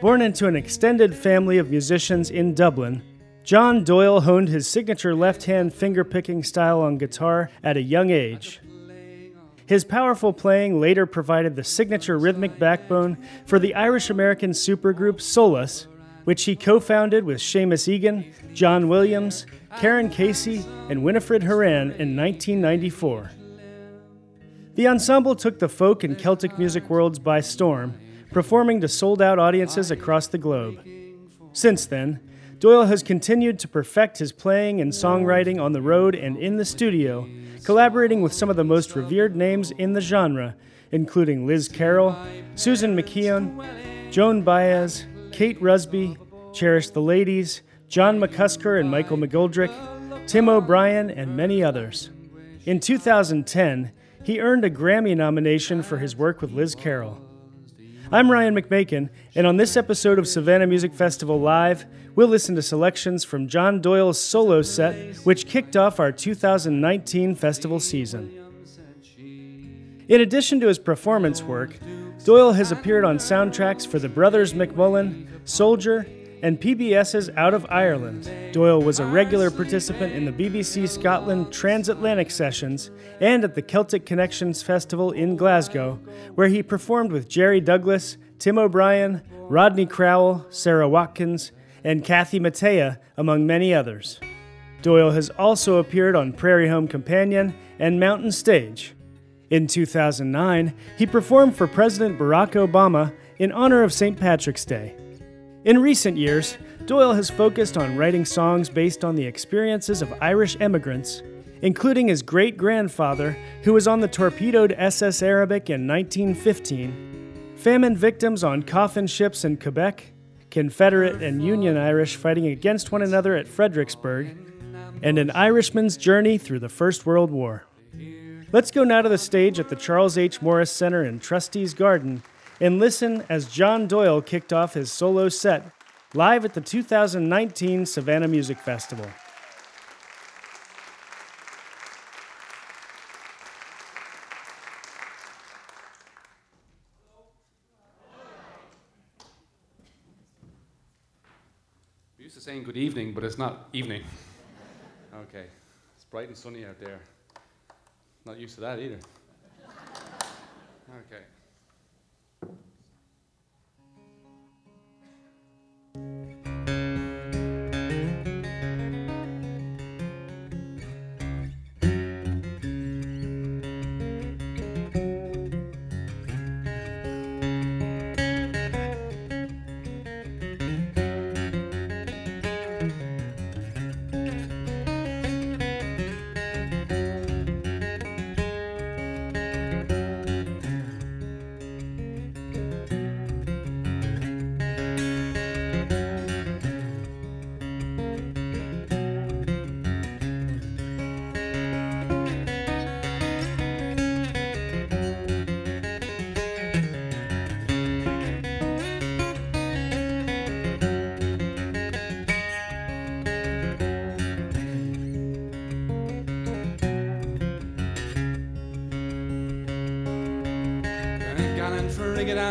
Born into an extended family of musicians in Dublin, John Doyle honed his signature left hand finger picking style on guitar at a young age. His powerful playing later provided the signature rhythmic backbone for the Irish American supergroup Solas, which he co founded with Seamus Egan, John Williams, Karan Casey, and Winifred Horan in 1994. The ensemble took the folk and Celtic music worlds by storm performing to sold out audiences across the globe. Since then, Doyle has continued to perfect his playing and songwriting on the road and in the studio, collaborating with some of the most revered names in the genre, including Liz Carroll, Susan McKeown, Joan Baez, Kate Rusby, Cherish the Ladies, John McCusker and Michael McGoldrick, Tim O'Brien, and many others. In 2010, he earned a Grammy nomination for his work with Liz Carroll. I'm Ryan McMakin, and on this episode of Savannah Music Festival Live, we'll listen to selections from John Doyle's solo set, which kicked off our 2019 festival season. In addition to his performance work, Doyle has appeared on soundtracks for The Brothers McMullen, Soldier, and PBS's Out of Ireland. Doyle was a regular participant in the BBC Scotland transatlantic sessions and at the Celtic Connections Festival in Glasgow, where he performed with Jerry Douglas, Tim O'Brien, Rodney Crowell, Sara Watkins, and Kathy Mattea, among many others. Doyle has also appeared on Prairie Home Companion and Mountain Stage. In 2009, he performed for President Barack Obama in honor of St. Patrick's Day. In recent years, Doyle has focused on writing songs based on the experiences of Irish emigrants, including his great grandfather, who was on the torpedoed SS Arabic in 1915, famine victims on coffin ships in Quebec, Confederate and Union Irish fighting against one another at Fredericksburg, and an Irishman's journey through the First World War. Let's go now to the stage at the Charles H. Morris Center in Trustees Garden and listen as John Doyle kicked off his solo set live at the 2019 Savannah Music Festival. We used to saying good evening, but it's not evening. Okay, it's bright and sunny out there. Not used to that either. Okay.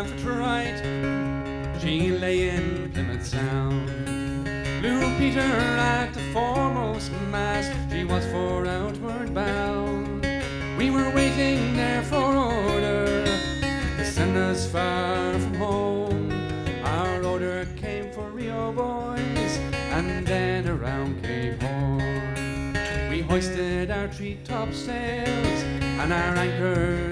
For trite, she lay in Plymouth Sound. Blue Peter at the foremost mast, she was for outward bound. We were waiting there for order to send us far from home. Our order came for Rio boys, and then around Cape Horn. We hoisted our treetop sails, and our anchors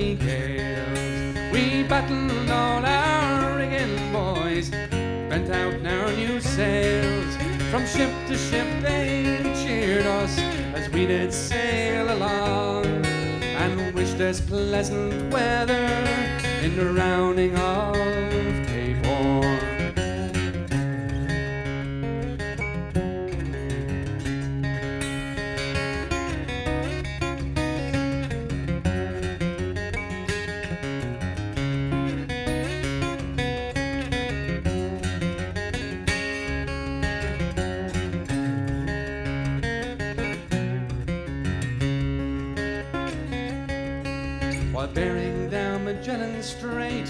gales. We battened all our rigging boys, bent out our new sails. From ship to ship they cheered us as we did sail along, and wished us pleasant weather in the rounding of Magellan Strait,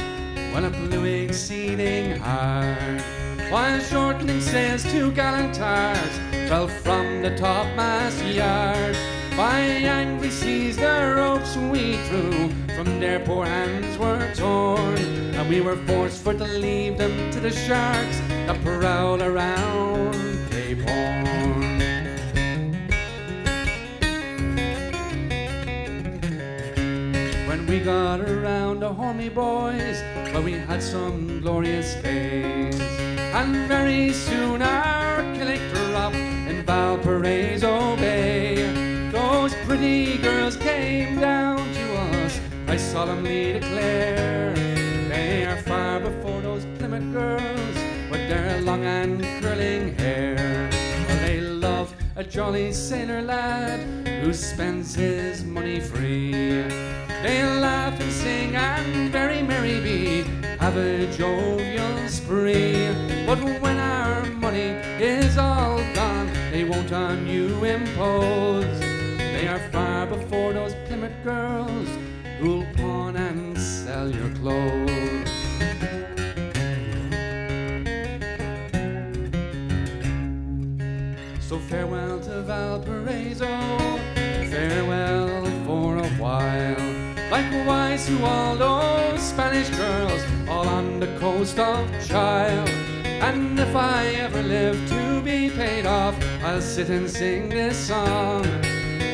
when it blew exceeding hard. While shortening sails two gallant tars fell from the topmast yard. By angry seas the ropes we threw from their poor hands were torn, and we were forced for to leave them to the sharks that prowl around Cape Horn. When we got to Boys, well, we had some glorious days. And very soon our killick up in Valparaiso Bay. Those pretty girls came down to us, I solemnly declare. They are far before those Plymouth girls with their long and curling hair. They love a jolly sailor lad who spends his money free. They laugh and sing and very merry be, have a jovial spree. But when our money is all gone, they won't on you impose. They are far before those Plymouth girls who'll pawn and sell your clothes. So farewell to Valparaiso, To all those Spanish girls, all on the coast of Chile. And if I ever live to be paid off, I'll sit and sing this song.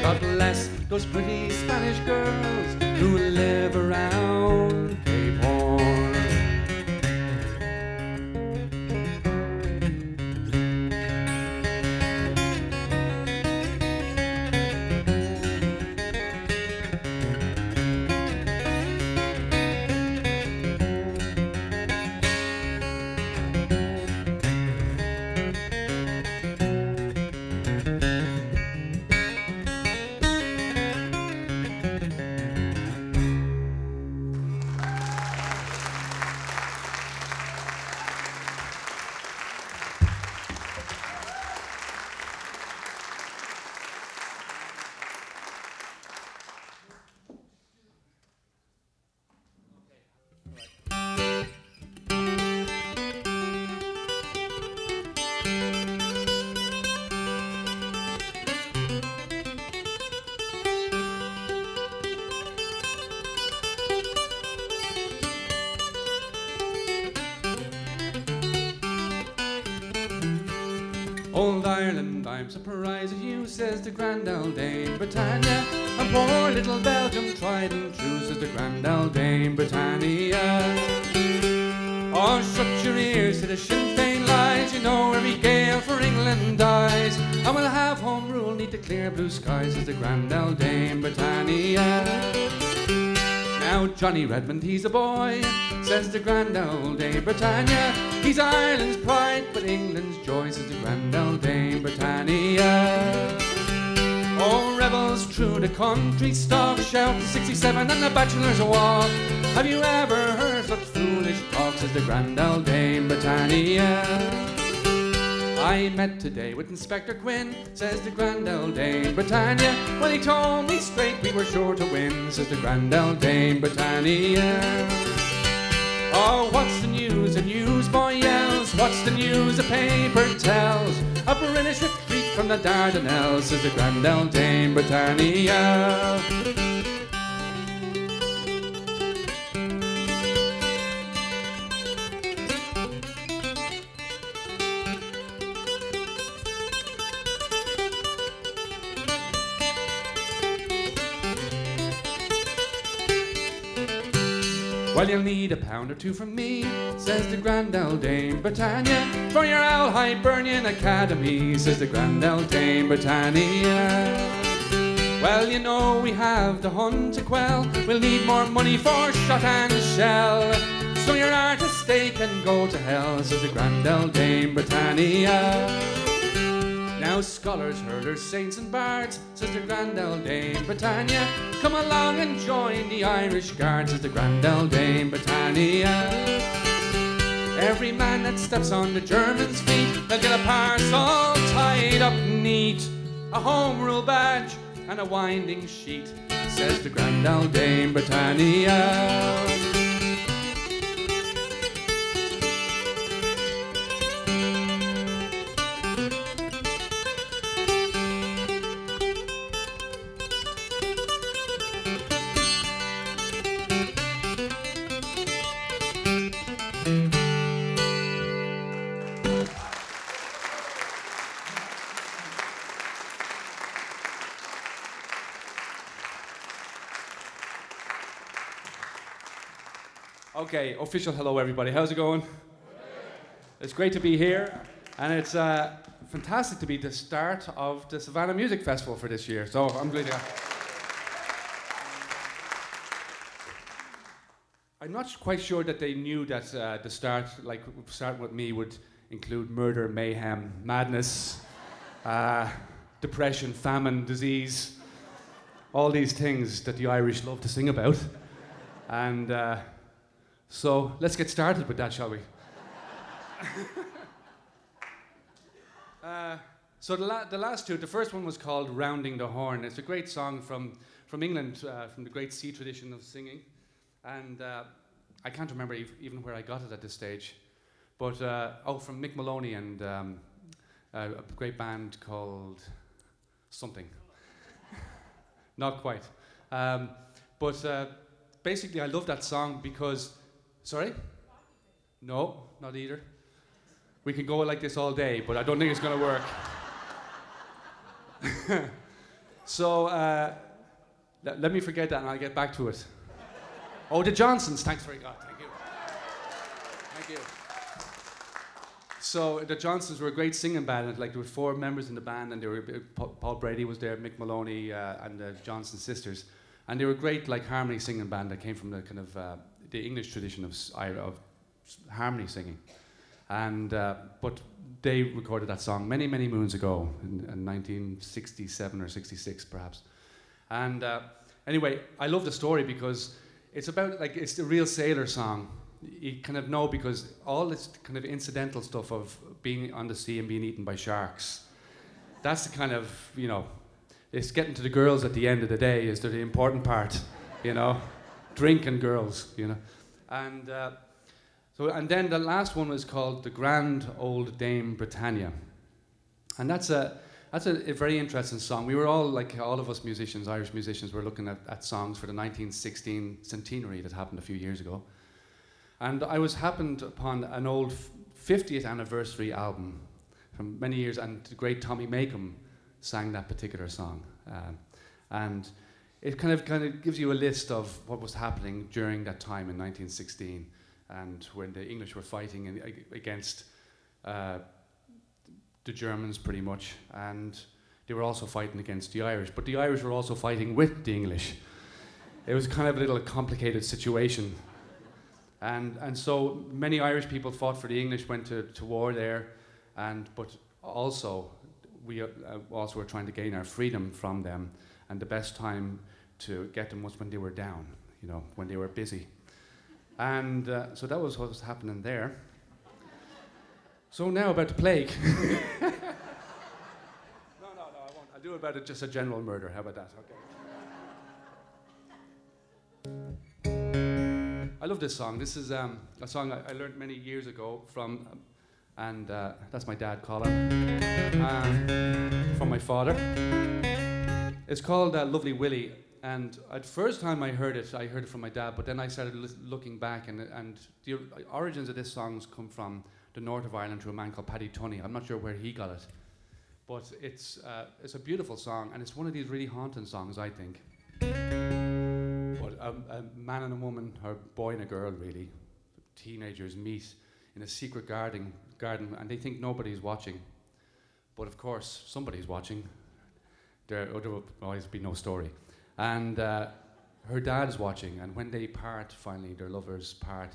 God bless those pretty Spanish girls who live around I'm surprised at you, says the grand old Dame Britannia. And poor little Belgium tried and true, says the grand old Dame Britannia. Oh, shut your ears to the Sinn Féin lies, you know every gale for England dies. And we'll have home rule, need the clear blue skies, says the grand old Dame Britannia. Now Johnny Redmond, he's a boy, says the grand old Dame Britannia. He's Ireland's pride, but England's joy, says the grand old Dame Britannia. Oh, rebels through the country stalk, shout the 67 and the bachelor's walk. Have you ever heard such foolish talk, says the grand old Dame Britannia. I met today with Inspector Quinn, says the grand old Dame Britannia. Well, he told me straight we were sure to win, says the grand old Dame Britannia. Oh, what's the news? A newsboy yells. What's the news? A paper tells. A British retreat from the Dardanelles, says the grand old Dame Britannia. Well, you'll need a pound or two from me, says the grand old Dame Britannia. For your Owl Hibernian Academy, says the grand old Dame Britannia. Well, you know we have the hunt to quell. We'll need more money for shot and shell. So your artist stay can go to hell, says the grand old Dame Britannia. Now scholars, herders, saints and bards, says the grand old Dame Britannia. Come along and join the Irish Guards, says the grand old Dame Britannia. Every man that steps on the German's feet, they'll get a parcel tied up neat, a home rule badge and a winding sheet. says the grand old Dame Britannia. Okay, official hello, everybody. How's it going? It's great to be here, and it's uh, fantastic to be the start of the Savannah Music Festival for this year. So I'm glad. I'm not quite sure that they knew that uh, the start, like starting with me, would include murder, mayhem, madness, uh, depression, famine, disease, all these things that the Irish love to sing about, and. Uh, so let's get started with that, shall we? uh, so the, la- the last two, the first one was called Rounding the Horn. It's a great song from, from England, uh, from the great sea tradition of singing. And uh, I can't remember ev- even where I got it at this stage. But, uh, oh, from Mick Moloney and um, a great band called something. Not quite. Um, but uh, basically, I love that song because Sorry? No, not either. We can go like this all day, but I don't think it's going to work. so uh, let, let me forget that and I'll get back to it. Oh, the Johnstons. Thanks very God. Thank you. Thank you. So the Johnstons were a great singing band. Like there were four members in the band, and they were Paul Brady was there, Mick Moloney, uh, and the Johnston sisters, and they were great like harmony singing band that came from the kind of uh, the English tradition of, of harmony singing. And, uh, but they recorded that song many, many moons ago, in, in 1967 or 66 perhaps. And uh, anyway, I love the story because it's about, like, it's the real sailor song. You kind of know because all this kind of incidental stuff of being on the sea and being eaten by sharks, that's the kind of, you know, it's getting to the girls at the end of the day is the important part, you know drinking girls, you know. And uh, so, and then the last one was called The Grand Old Dame Britannia. And that's a, that's a, a, very interesting song. We were all, like all of us musicians, Irish musicians, were looking at, at songs for the 1916 centenary that happened a few years ago. And I was happened upon an old 50th anniversary album from many years, and the great Tommy Makem sang that particular song. Um, and it kind of kind of gives you a list of what was happening during that time in 1916 and when the English were fighting in, against uh, the Germans pretty much. And they were also fighting against the Irish but the Irish were also fighting with the English. It was kind of a little complicated situation. And and so many Irish people fought for the English went to, to war there. And but also we uh, also were trying to gain our freedom from them. And the best time to get them was when they were down, you know, when they were busy. And uh, so that was what was happening there. So now about the plague. no, no, no, I won't. I'll do about it just a general murder. How about that? Okay. I love this song. This is um, a song I, I, learned many years ago from, um, and uh, that's my dad, Colin, um, from my father. It's called uh, Lovely Willie, and at first time I heard it, I heard it from my dad, but then I started looking back, and, and the origins of this song come from the north of Ireland to a man called Paddy Tunney. I'm not sure where he got it, but it's, uh, it's a beautiful song, and it's one of these really haunting songs, I think. But a, a man and a woman, or a boy and a girl, really, teenagers meet in a secret garden, garden, and they think nobody's watching. But of course, somebody's watching. There, there will always be no story. And uh, her dad's watching, and when they part, finally, their lovers part,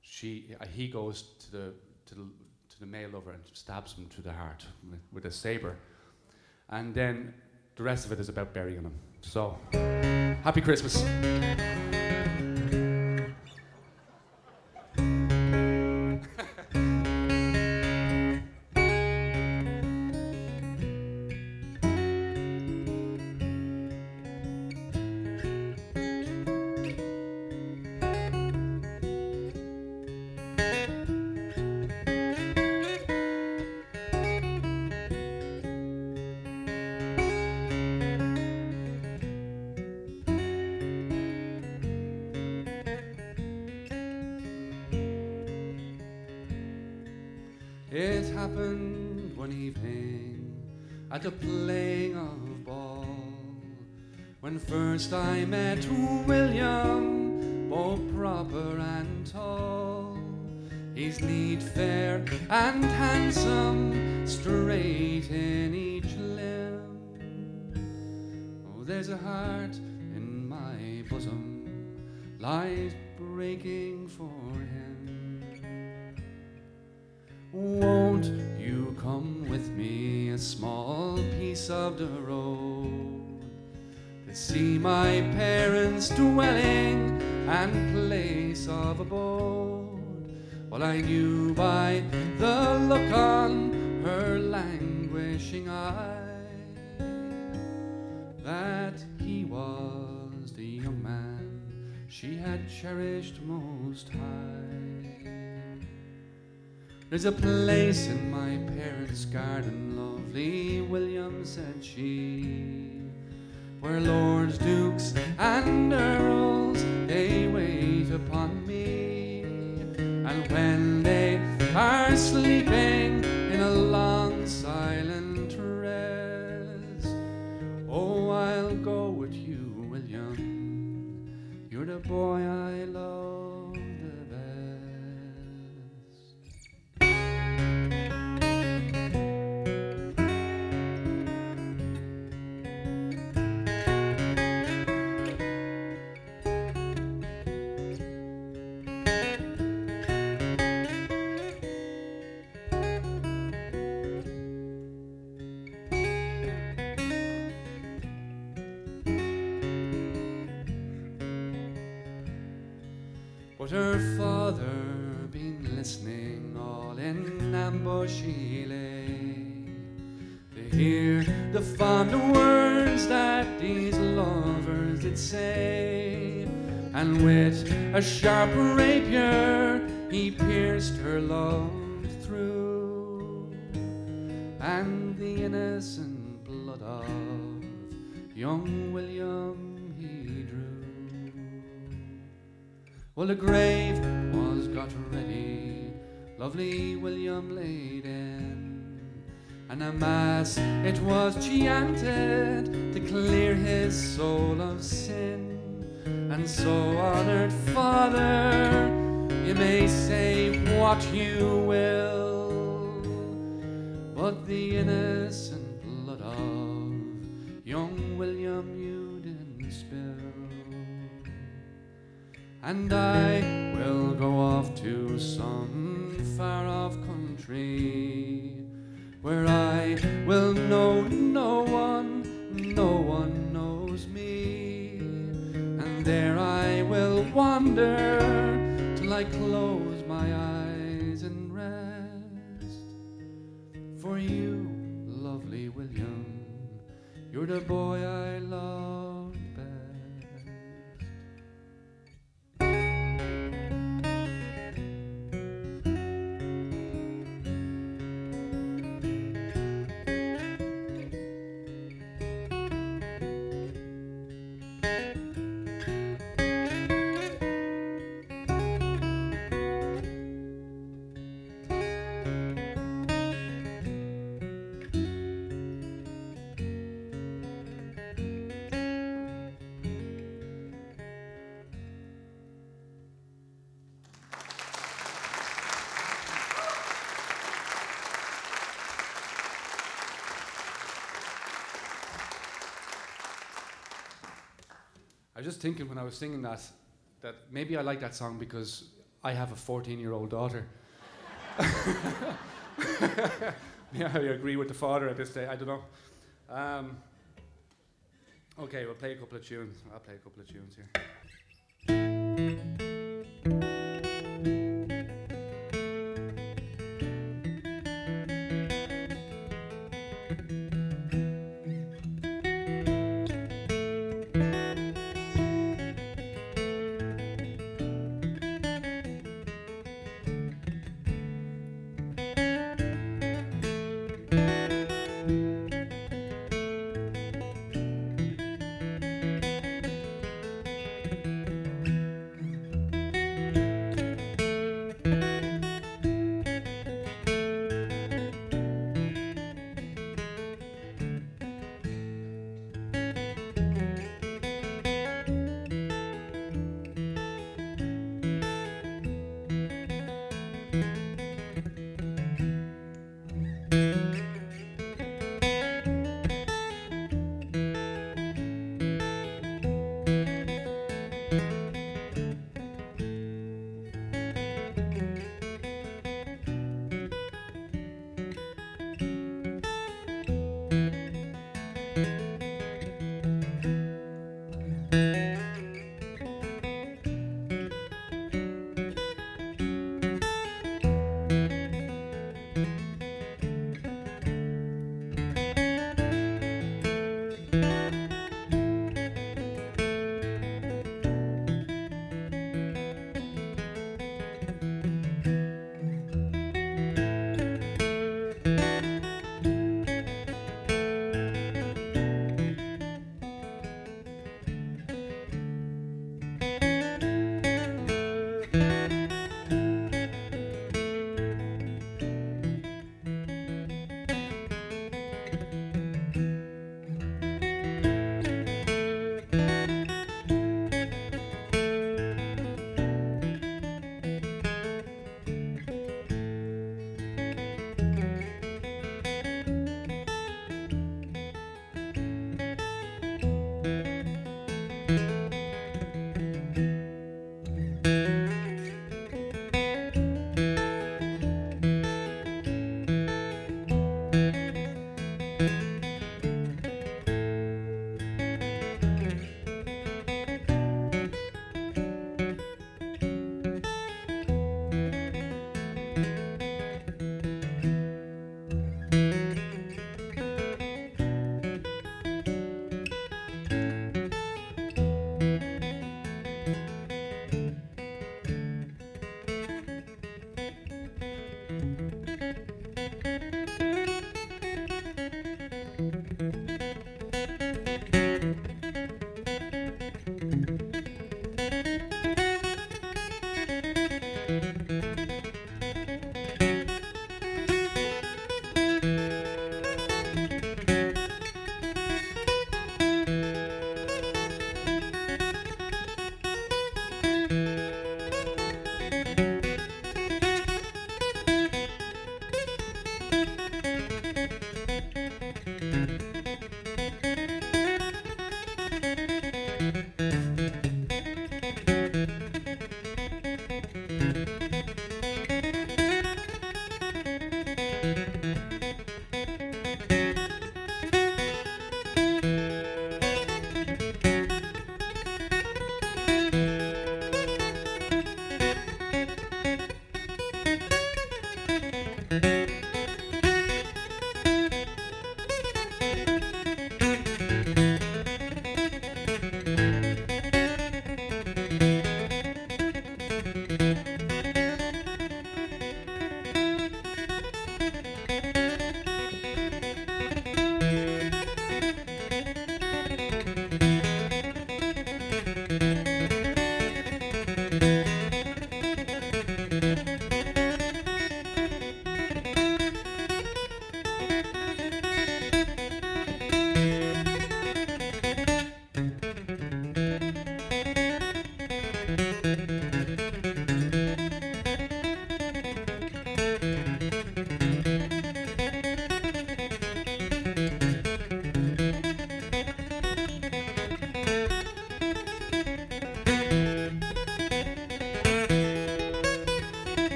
she, uh, he goes to the, to, the, to the male lover and stabs him to the heart with, with a saber. And then the rest of it is about burying him. So, happy Christmas. A small piece of the road to see my parents' dwelling and place of abode? Well, I knew by the look on her languishing eye that he was the young man she had cherished most high. There's a place in my parents' garden, lovely William, said she, where lords, dukes, and earls they wait upon me. And when they are sleeping in a long silent rest, oh, I'll go with you, William. You're the boy a sharp rapier he pierced her love through, and the innocent blood of young William he drew. Well, the grave was got ready, lovely William laid in, and a mass it was chanted to clear his soul of sin. And so, honored father, you may say what you will, but the innocent blood of young William you didn't spill. And I will go off to some far off country where I will know no wander till I close my eyes and rest. For you, lovely William, you're the boy I loved thinking when I was singing that, that maybe I like that song because I have a 14 year old daughter. yeah, I agree with the father at this day. I don't know. Um, okay, we'll play a couple of tunes. I'll play a couple of tunes here.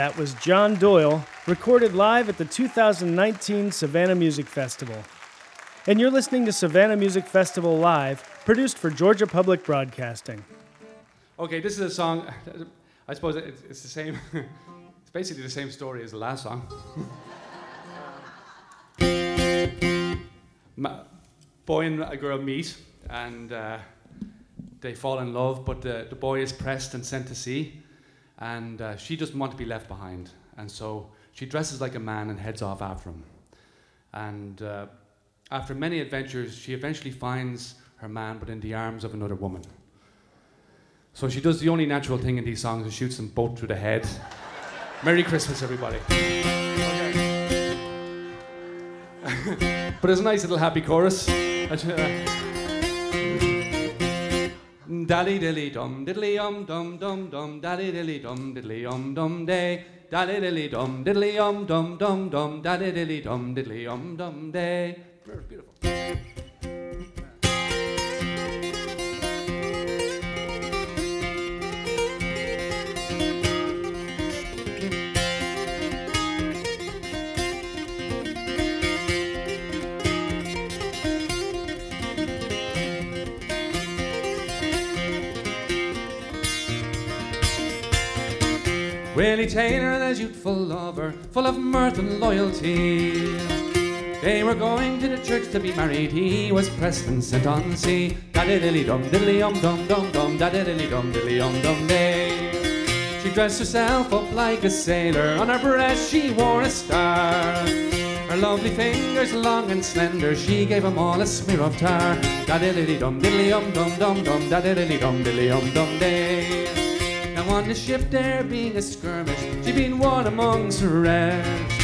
That was John Doyle, recorded live at the 2019 Savannah Music Festival. And you're listening to Savannah Music Festival Live, produced for Georgia Public Broadcasting. Okay, this is a song. I suppose it's, the same. it's basically the same story as the last song. Ma- boy and a girl meet, and uh, they fall in love, but the, the boy is pressed and sent to sea and uh, she doesn't want to be left behind. And so she dresses like a man and heads off after him. And uh, after many adventures, she eventually finds her man, but in the arms of another woman. So she does the only natural thing in these songs and shoots them both through the head. Merry Christmas, everybody. but it's a nice little happy chorus. Dally dilly dum diddly um dum dum dum dally dilly dum diddly um dum day dally dilly dum diddly um dum dum dum dally dilly dum diddly um dum day. Beautiful. Willie Taylor, the youthful lover, full of mirth and loyalty. They were going to the church to be married. He was pressed and sent on sea. Da diddly dum diddly um dum dum dum da diddly dum diddly um dum day. She dressed herself up like a sailor. On her breast she wore a star. Her lovely fingers long and slender. She gave them all a smear of tar. Da diddly dum diddly um dum dum dum da diddly dum diddly um dum day. On the ship there being a skirmish, she been one amongst the rest.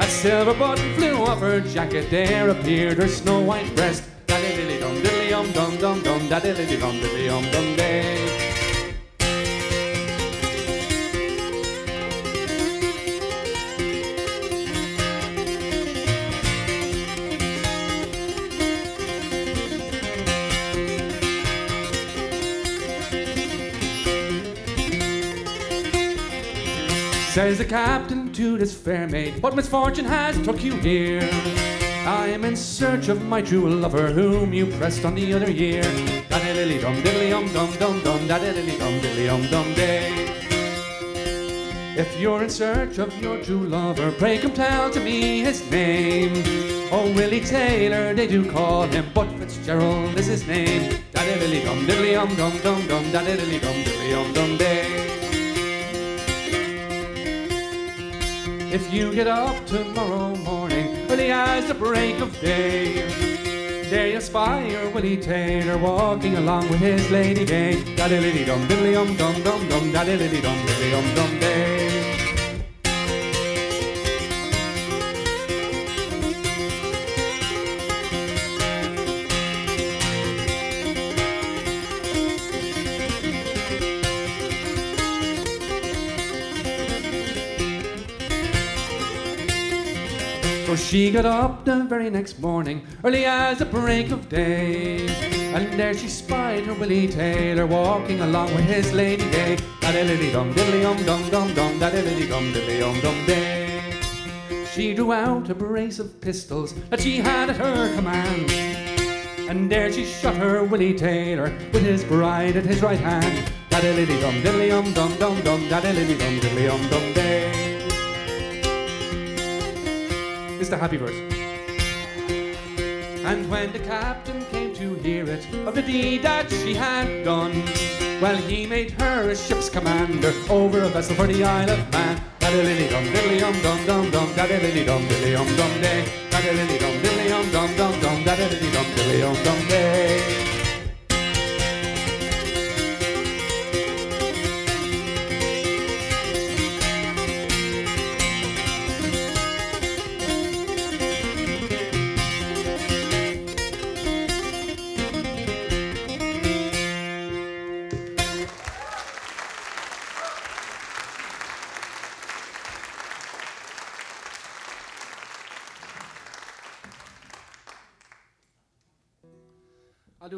A silver button flew off her jacket, there appeared her snow white breast. Da diddly dum diddly um dum dum dum da diddly dum diddly um dum day. Says the captain to this fair maid, What misfortune has took you here? I am in search of my true lover, whom you pressed on the other year. Daddy lily dum diddly dum dum dum dum, lily dum diddly dum dum day. If you're in search of your true lover, pray come tell to me his name. Oh, Willie Taylor, they do call him, but Fitzgerald is his name. Daddy lily dum diddly dum dum dum dum, lily dum diddly dum dum day. If you get up tomorrow morning, early as the break of day, there you spy your Willie Taylor walking along with his lady gay. Daddy lily dum diddly dum dum dum dum, daddy lily dum diddly dum dum day. She got up the very next morning, early as the break of day. And there she spied her Willie Taylor walking along with his lady gay. Daddy lily dum diddly dum dum dum dum, daddy lily dum diddly dum dum day. She drew out a brace of pistols that she had at her command. And there she shot her Willie Taylor with his bride at his right hand. Daddy lily dum diddly dum dum dum dum, daddy lily dum diddly dum dum day. The happy verse. And when the captain came to hear it of the deed that she had done, well, he made her a ship's commander over a vessel for the Isle of Man. Daddy dum diddly dum dum dum dum, daddy dum diddly dum dum day. Daddy dum diddly dum dum dum dum, daddy dum diddly dum dum day.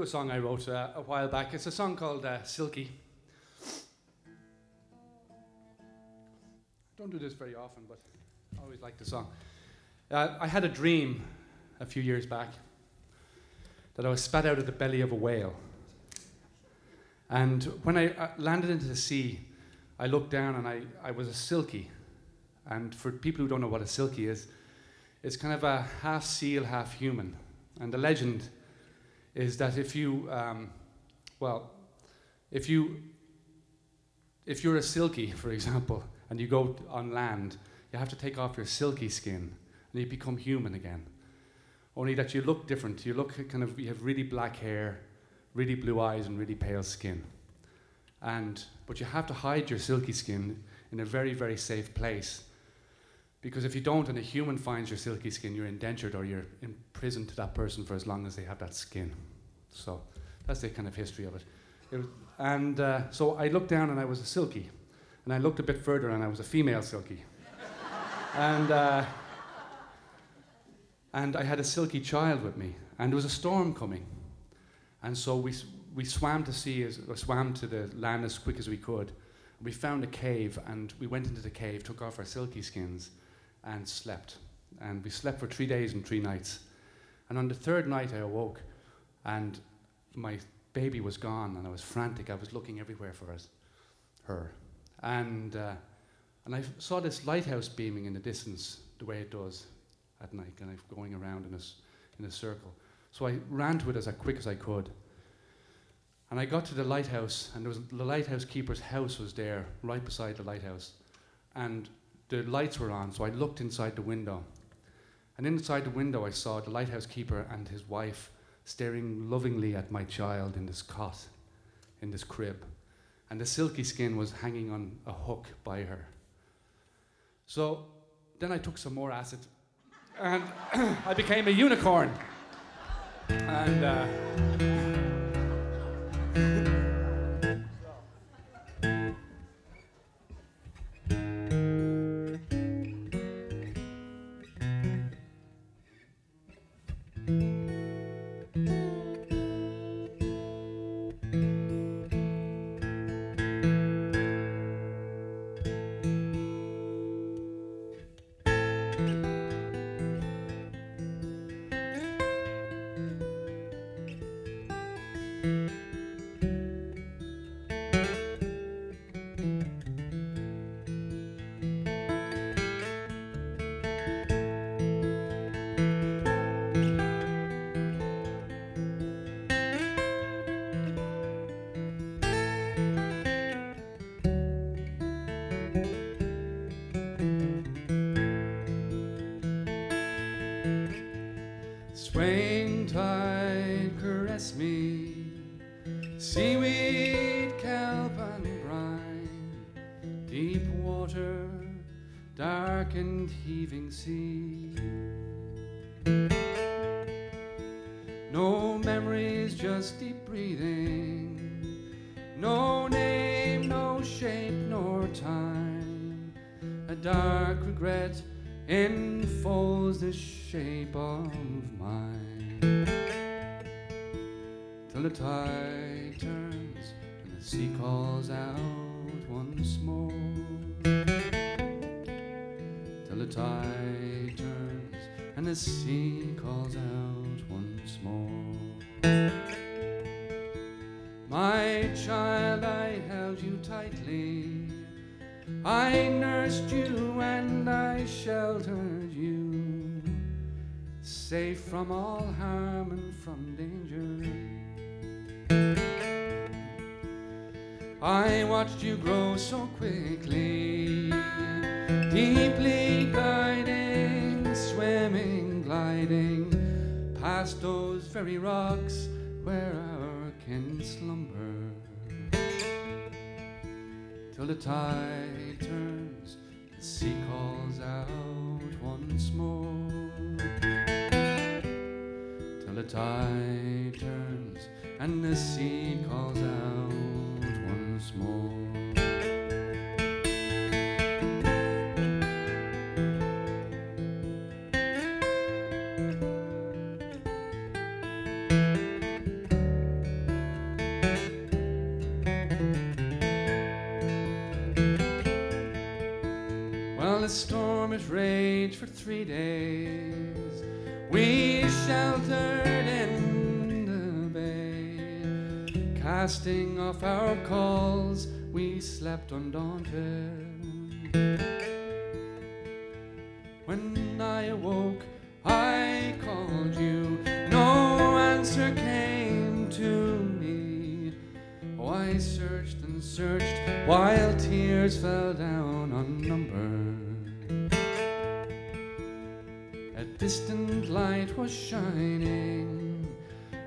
A song I wrote uh, a while back. It's a song called uh, Silky. Don't do this very often, but I always like the song. Uh, I had a dream a few years back that I was spat out of the belly of a whale. And when I uh, landed into the sea, I looked down and I, I was a silky. And for people who don't know what a silky is, it's kind of a half seal, half human. And the legend is that if you, um, well, if you, if you're a silky, for example, and you go on land, you have to take off your silky skin and you become human again. Only that you look different. You look kind of, you have really black hair, really blue eyes, and really pale skin. And, but you have to hide your silky skin in a very, very safe place. Because if you don't and a human finds your silky skin, you're indentured or you're imprisoned to that person for as long as they have that skin. So that's the kind of history of it. it was, and uh, so I looked down and I was a silky. And I looked a bit further and I was a female silky. and, uh, and I had a silky child with me. And there was a storm coming. And so we, we swam to sea, as, swam to the land as quick as we could. We found a cave and we went into the cave, took off our silky skins, and slept. And we slept for three days and three nights. And on the third night, I awoke, and my baby was gone, and I was frantic. I was looking everywhere for us, her. And, uh, and I f- saw this lighthouse beaming in the distance, the way it does at night, kind of going around in a, s- in a circle. So I ran to it as quick as I could. And I got to the lighthouse, and there was, the lighthouse keeper's house was there, right beside the lighthouse. And the lights were on, so I looked inside the window. And inside the window, I saw the lighthouse keeper and his wife staring lovingly at my child in this cot, in this crib. And the silky skin was hanging on a hook by her. So then I took some more acid and I became a unicorn. And uh, No memories, just deep breathing, no name, no shape, nor time. A dark regret enfolds the shape of mine. Till the tide turns and the sea calls out once more. Till the tide turns and the sea calls out once more. My child, I held you tightly. I nursed you and I sheltered you, safe from all harm and from danger. I watched you grow so quickly, deeply guiding, swimming, gliding past those very rocks where our kin slumber till the tide turns, the sea calls out once more. Till the tide turns and the sea calls out once more. Raged for three days. We sheltered in the bay, casting off our calls. We slept undaunted. When I awoke, I called you. No answer came to me. Oh, I searched and searched while tears fell down unnumbered. Distant light was shining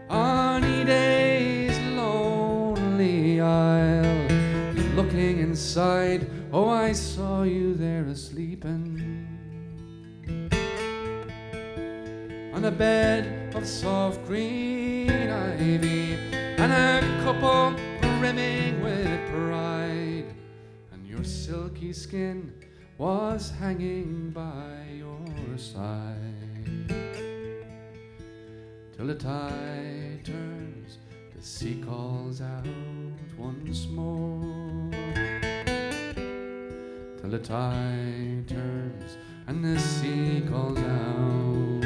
on Ede's lonely isle. Looking inside, oh, I saw you there asleepin' on a bed of soft green ivy and a couple brimming with pride. And your silky skin was hanging by your side. Till the tide turns, the sea calls out once more. Till the tide turns and the sea calls out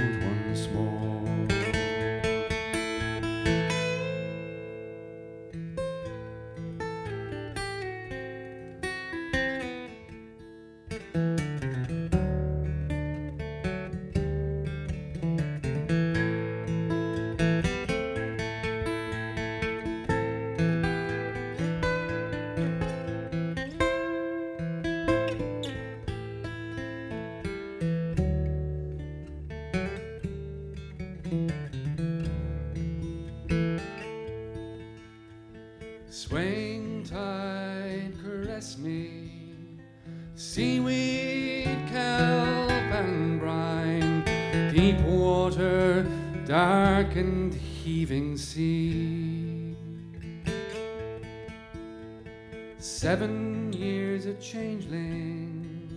deep water, dark and heaving sea. Seven years a changeling,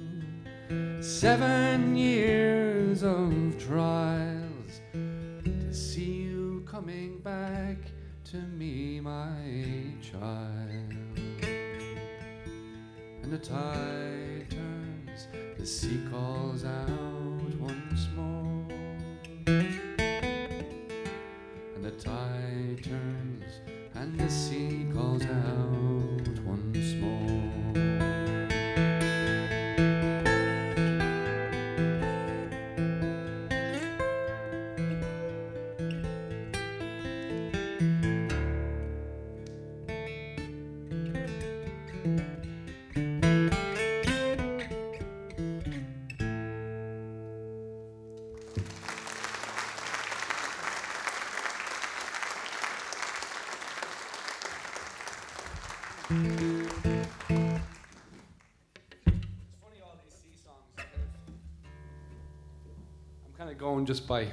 seven years of trials to see you coming back to me, my child. And the tide turns, the sea calls out once of tide turns and the sea calls out. Just by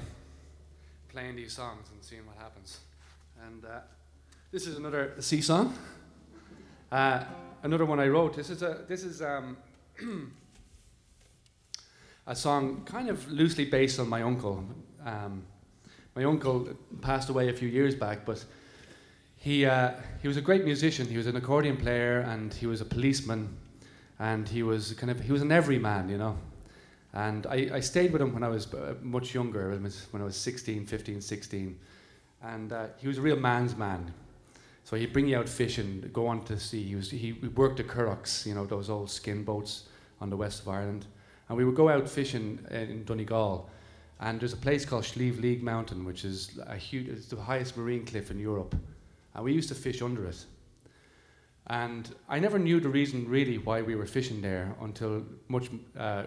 playing these songs and seeing what happens. And uh, this is another sea song. Uh, another one I wrote. This is a this is um, a song kind of loosely based on my uncle. Um, my uncle passed away a few years back, but he uh, he was a great musician. He was an accordion player and he was a policeman, and he was kind of he was an everyman, you know. And I, I stayed with him when I was uh, much younger, when I was 16, 15, 16. And uh, he was a real man's man. So he'd bring you out fishing, go on to sea. He, was, he worked the curraghs, you know, those old skin boats on the west of Ireland. And we would go out fishing in Donegal. And there's a place called Slieve League Mountain, which is a huge, it's the highest marine cliff in Europe. And we used to fish under it. And I never knew the reason really why we were fishing there until much uh,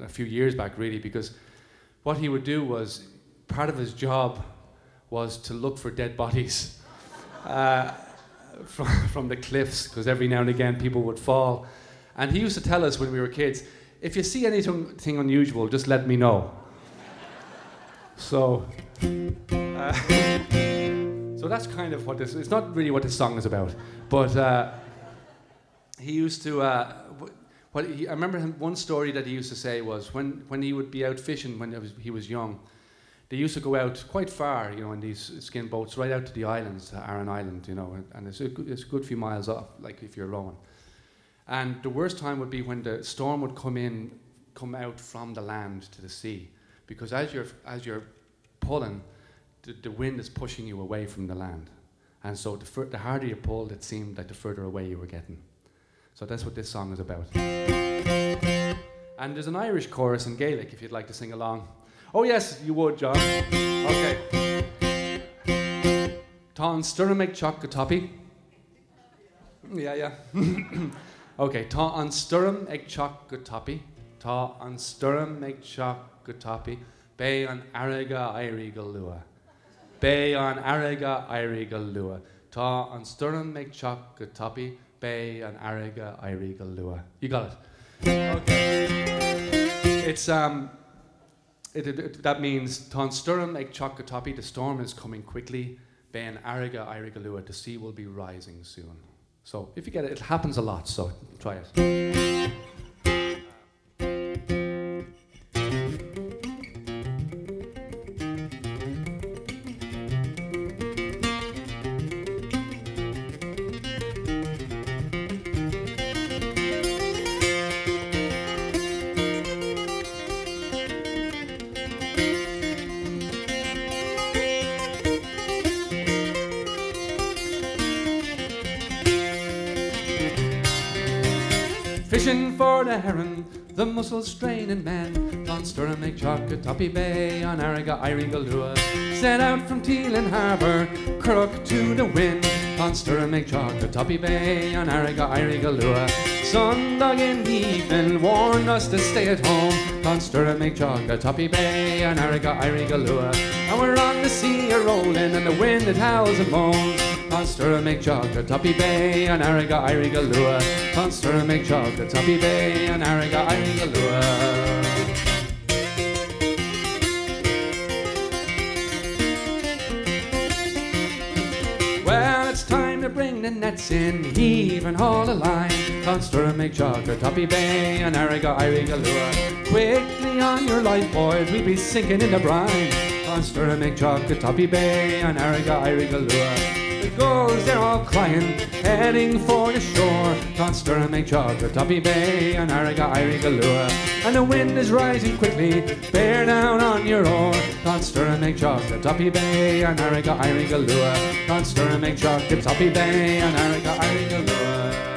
a few years back, really, because what he would do was part of his job was to look for dead bodies uh, from, from the cliffs, because every now and again people would fall. And he used to tell us when we were kids if you see anything unusual, just let me know. so, uh, so that's kind of what this. It's not really what this song is about, but uh, he used to. Uh, what he, I remember him, one story that he used to say was when, when he would be out fishing when was, he was young, they used to go out quite far, you know, in these skin boats, right out to the islands, to Arran Island, you know, and it's a, good, it's a good few miles off, like if you're rowing. And the worst time would be when the storm would come in, come out from the land to the sea, because as you're as you're pulling, the, the wind is pushing you away from the land, and so the, fur- the harder you pulled, it seemed like the further away you were getting. So that's what this song is about. And there's an Irish chorus in Gaelic if you'd like to sing along. Oh, yes, you would, John. Okay. Tá an stura meid teach go. Yeah, yeah. okay, tá an sturm ag teach go topi. Tá an sturm ag teach go topi. Bé an airiga airí go lua. Bé an lua. Tá an sturm ag go. Bay and Ariga Iriga Lua. You got it. Okay. It's um. It, it, that means Ton Sturm Eg Chakatopi, the storm is coming quickly. Ben Ariga Iriga Lua, the sea will be rising soon. So if you get it, it happens a lot, so try it. The mussel straining make chocolate toppy bay on Ariga Irigalua. Set out from Teelin Harbour, crook to the wind. Chocolate toppy bay on Ariga Irigalua. Sundog in evening warned us to stay at home. Chocolate toppy bay on Ariga Irigalua. And we're on the sea a rolling and the wind it howls and moans. Conster make chocolate toppy bay and ariga iriga lua. Conster make chocolate toppy bay and ariga iriga lua. Well, it's time to bring the nets in, heave and haul a line. Conster make chocolate toppy bay and ariga iriga lua. Quickly on your life, boys, we'll be sinking in the brine. Conster make chocolate toppy bay and ariga iriga lua gulls, they're all crying, heading for the shore. Conster and make chocolate, Toppy Bay, and Ariga, Iriga, Lua. And the wind is rising quickly, bear down on your oar. Conster and make chocolate, Toppy Bay, and Ariga. Conster and make chocolate, Toppy Bay, and Ariga, Iriga,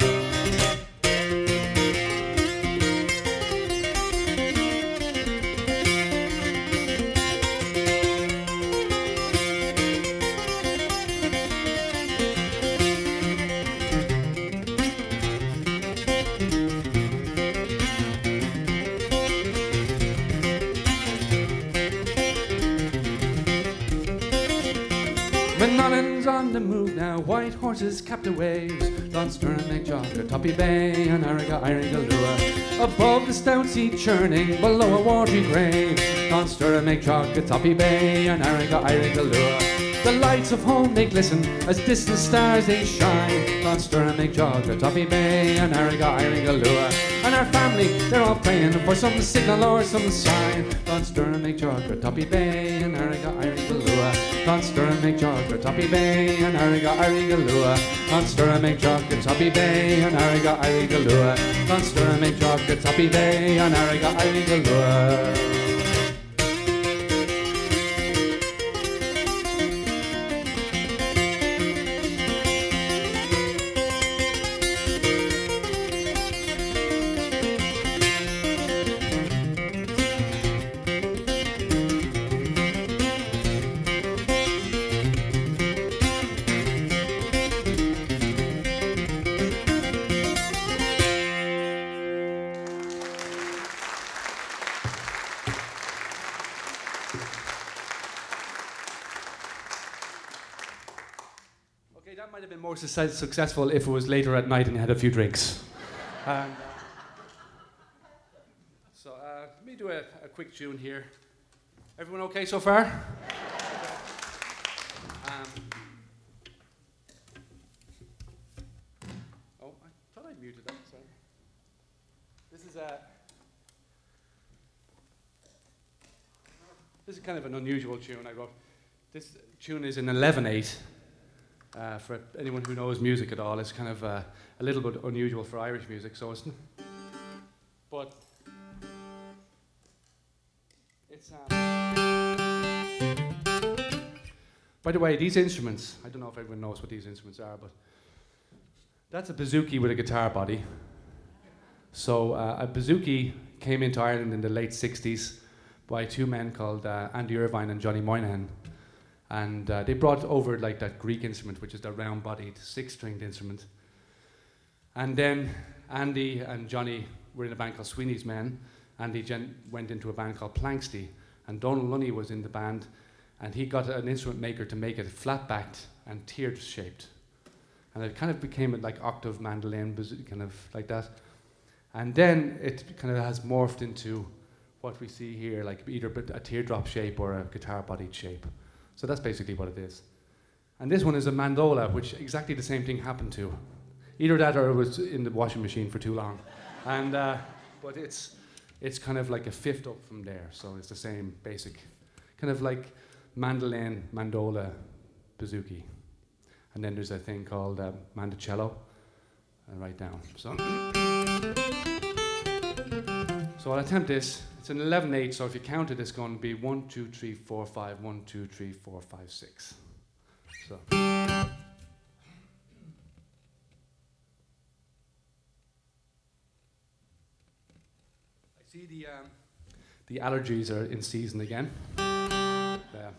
white horses cap the waves. Dunster and McJocker, Toppy Bay and Ariga Irigalua. Above the stout sea churning, below a watery grave. Dunster and McJocker, Toppy Bay and Ariga Irigalua. The lights of home they glisten as distant stars they shine. Dunster and McJocker, Toppy Bay and Ariga Irigalua. And our family, they're all praying for some signal or some sign. Dunster and McJocker, Toppy Bay and Ariga Irigalua. Dunster and McJocker, Toppy Bay and Ariga Irigalua. Dunster and McJocker, Toppy Bay and Ariga Irigalua. Dunster and McJocker, Toppy Bay and Ariga Irigalua. Successful if it was later at night and you had a few drinks. Uh, so uh, let me do a, a quick tune here. Everyone okay so far? Um, oh, I thought I muted that. Sorry. This is a. This is kind of an unusual tune I wrote. This tune is in 11/8. Uh, for anyone who knows music at all, it's kind of uh, a little bit unusual for Irish music. So it's, but it's. Um, by the way, these instruments. I don't know if everyone knows what these instruments are, but that's a bouzouki with a guitar body. So uh, a bouzouki came into Ireland in the late '60s by two men called uh, Andy Irvine and Johnny Moynihan and uh, they brought over like that Greek instrument, which is the round-bodied six-stringed instrument. And then Andy and Johnny were in a band called Sweeney's Men. Andy gen- went into a band called Planxty, and Dónal Lunny was in the band, and he got an instrument maker to make it flat-backed and tiered shaped, and it kind of became a, like octave mandolin, kind of like that. And then it kind of has morphed into what we see here, like either a teardrop shape or a guitar-bodied shape. So that's basically what it is. And this one is a mandola, which exactly the same thing happened to. Either that or it was in the washing machine for too long. And, uh, but it's, it's kind of like a fifth up from there, so it's the same basic, kind of like mandolin, mandola, bouzouki. And then there's a thing called uh, mandocello, uh, right down. So, so I'll attempt this. It's an 11 8, so if you count it, it's going to be 1, 2, 3, 4, 5, 1, 2, 3, 4, 5, 6. So. I see the, um, the allergies are in season again. Yeah.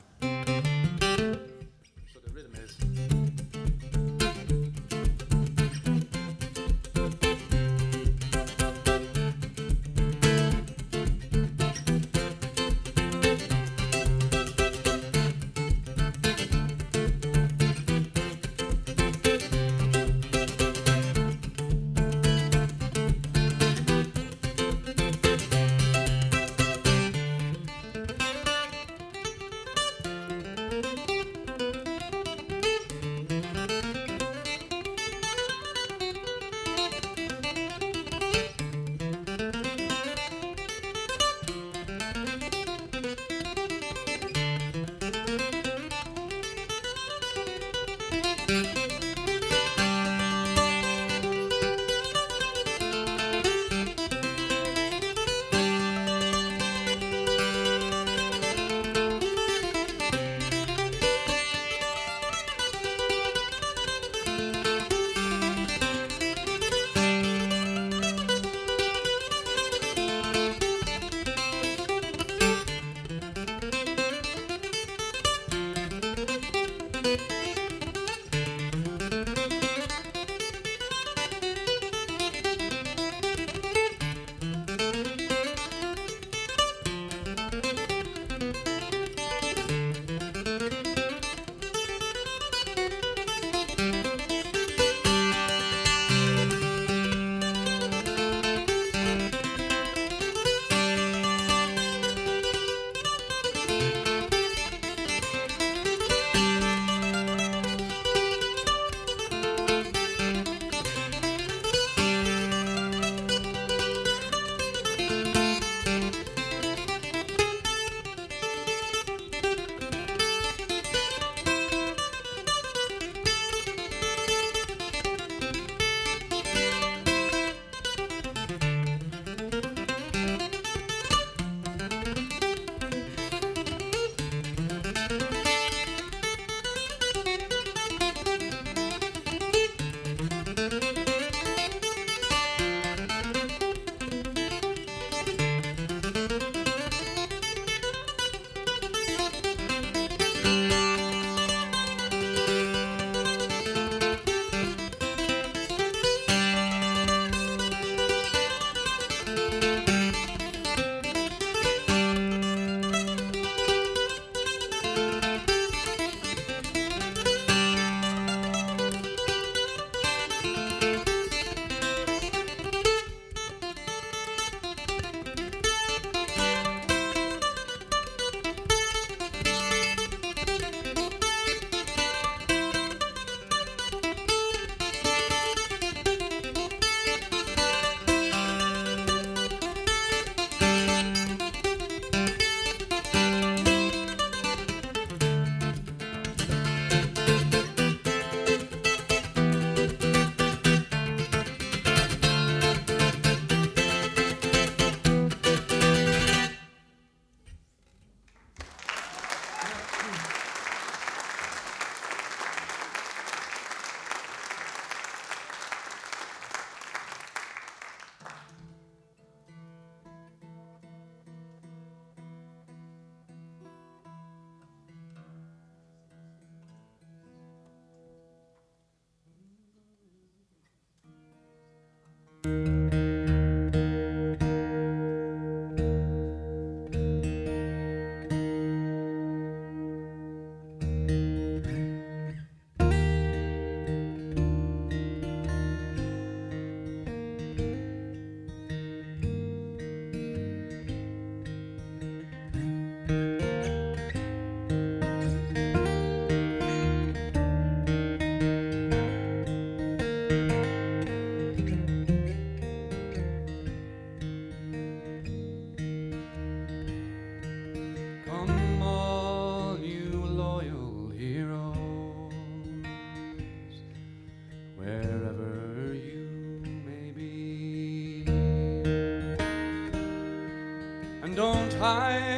time.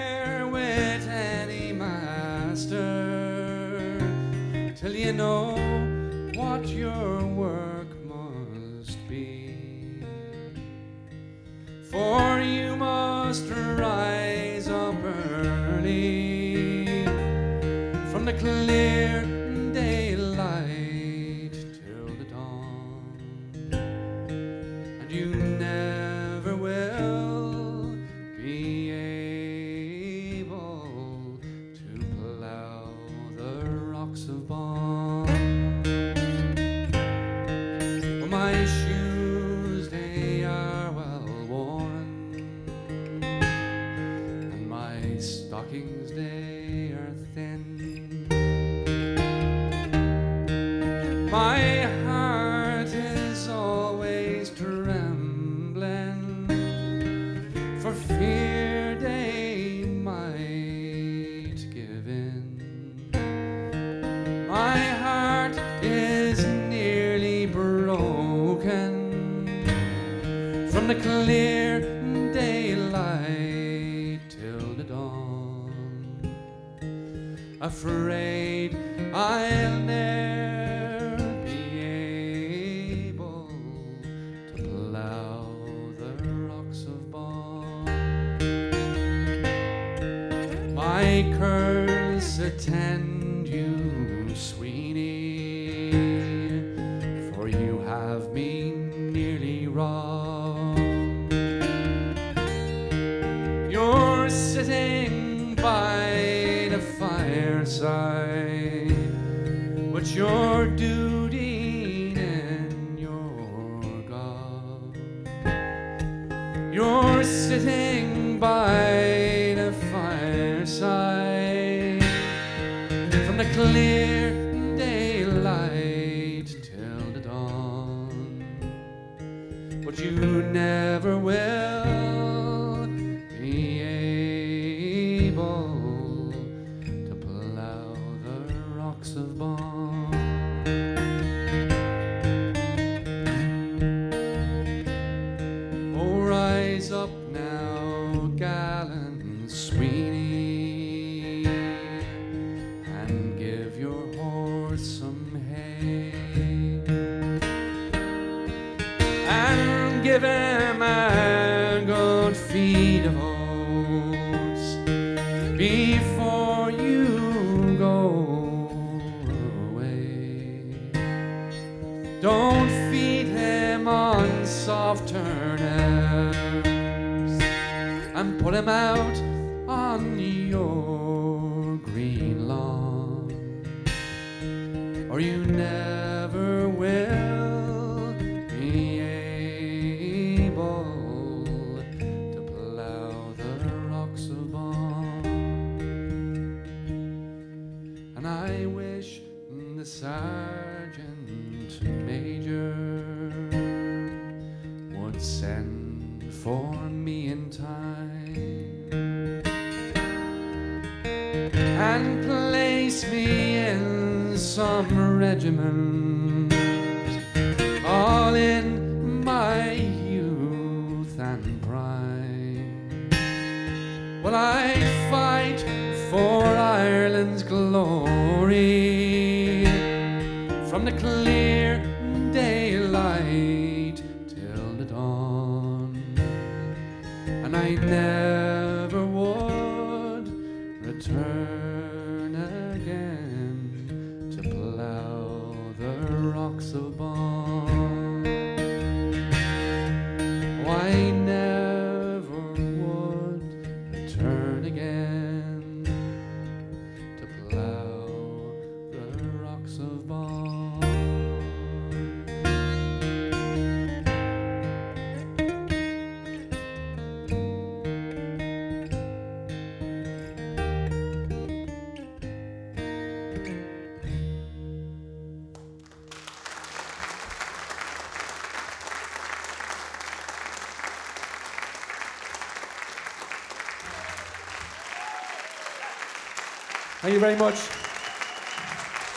Thank you very much.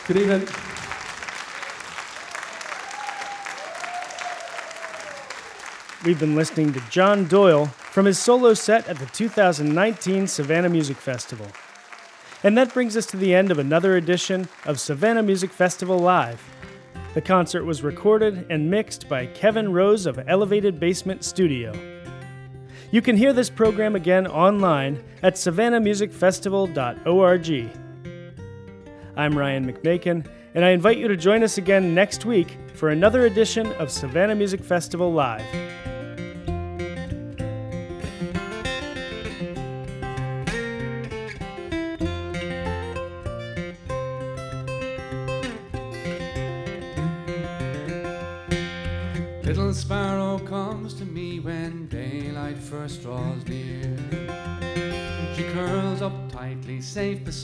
Good evening. We've been listening to John Doyle from his solo set at the 2019 Savannah Music Festival. And that brings us to the end of another edition of Savannah Music Festival Live. The concert was recorded and mixed by Kevin Rose of Elevated Basement Studio. You can hear this program again online at savannahmusicfestival.org. I'm Ryan McMakin, and I invite you to join us again next week for another edition of Savannah Music Festival Live.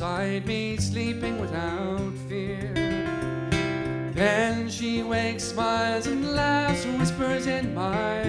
Beside me, sleeping without fear. Then she wakes, smiles, and laughs, whispers in my.